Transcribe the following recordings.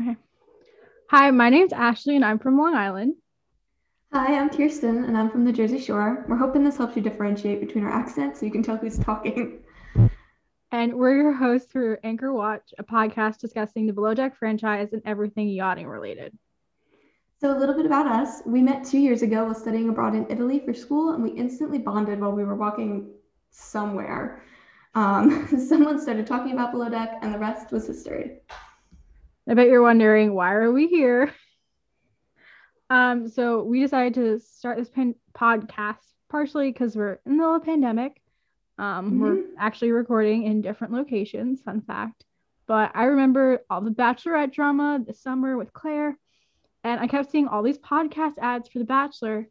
Okay. Hi, my name's Ashley and I'm from Long Island. Hi, I'm Kierstin and I'm from the Jersey Shore. We're hoping this helps you differentiate between our accents so you can tell who's talking. And we're your hosts for Anchor Watch, a podcast discussing the Below Deck franchise and everything yachting related. So, a little bit about us. We met two years ago while studying abroad in Italy for school, and we instantly bonded while we were walking somewhere. Um, someone started talking about Below Deck, and the rest was history. I bet you're wondering why are we here? Um, so we decided to start this pan- podcast partially because we're in the middle of pandemic. Um, mm-hmm. we're actually recording in different locations. Fun fact. But I remember all the Bachelorette drama this summer with Clare, and I kept seeing all these podcast ads for The Bachelor, and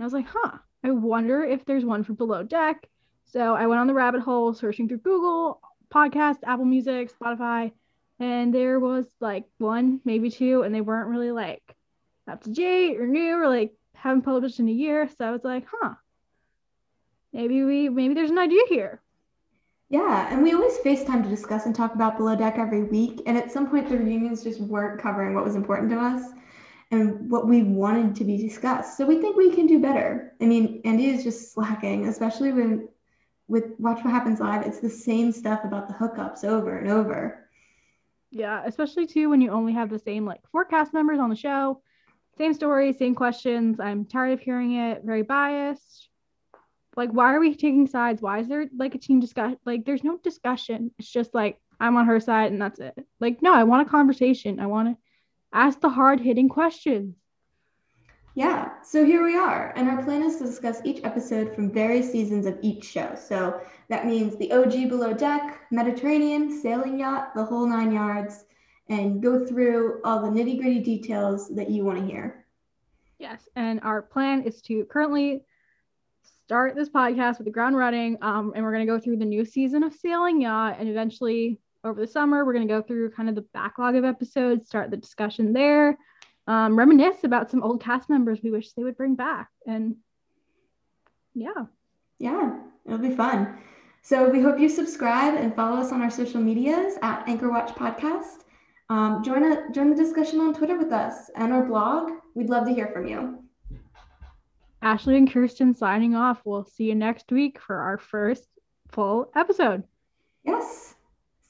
I was like, huh, I wonder if there's one for Below Deck. So I went on the rabbit hole searching through Google, podcast, Apple Music, Spotify, and there was like one, maybe two, and they weren't really like up to date or new or like haven't published in a year. So I was like, huh, maybe we maybe there's an idea here. Yeah, and we always FaceTime to discuss and talk about Below Deck every week. And at some point, the reunions just weren't covering what was important to us and what we wanted to be discussed. So we think we can do better. I mean, Andy is just slacking, especially when with Watch What Happens Live, it's the same stuff about the hookups over and over. Yeah, especially too when you only have the same like four cast members on the show, same story, same questions. I'm tired of hearing it, very biased. Like, why are we taking sides? Why is there like a team discussion? Like, there's no discussion. It's just like I'm on her side and that's it. Like, no, I want a conversation. I want to ask the hard hitting questions. Yeah, so here we are, and our plan is to discuss each episode from various seasons of each show. So that means the OG Below Deck, Mediterranean, Sailing Yacht, the whole nine yards, and go through all the nitty gritty details that you want to hear. Yes, and our plan is to currently start this podcast with the ground running, um, and we're going to go through the new season of Sailing Yacht, and eventually over the summer, we're going to go through kind of the backlog of episodes, start the discussion there um, reminisce about some old cast members we wish they would bring back. And yeah. Yeah, it'll be fun. So we hope you subscribe and follow us on our social medias at Anchor Watch Podcast. Um, join, a, join the discussion on Twitter with us and our blog. We'd love to hear from you. Ashley and Kierstin signing off. We'll see you next week for our first full episode. Yes.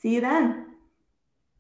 See you then.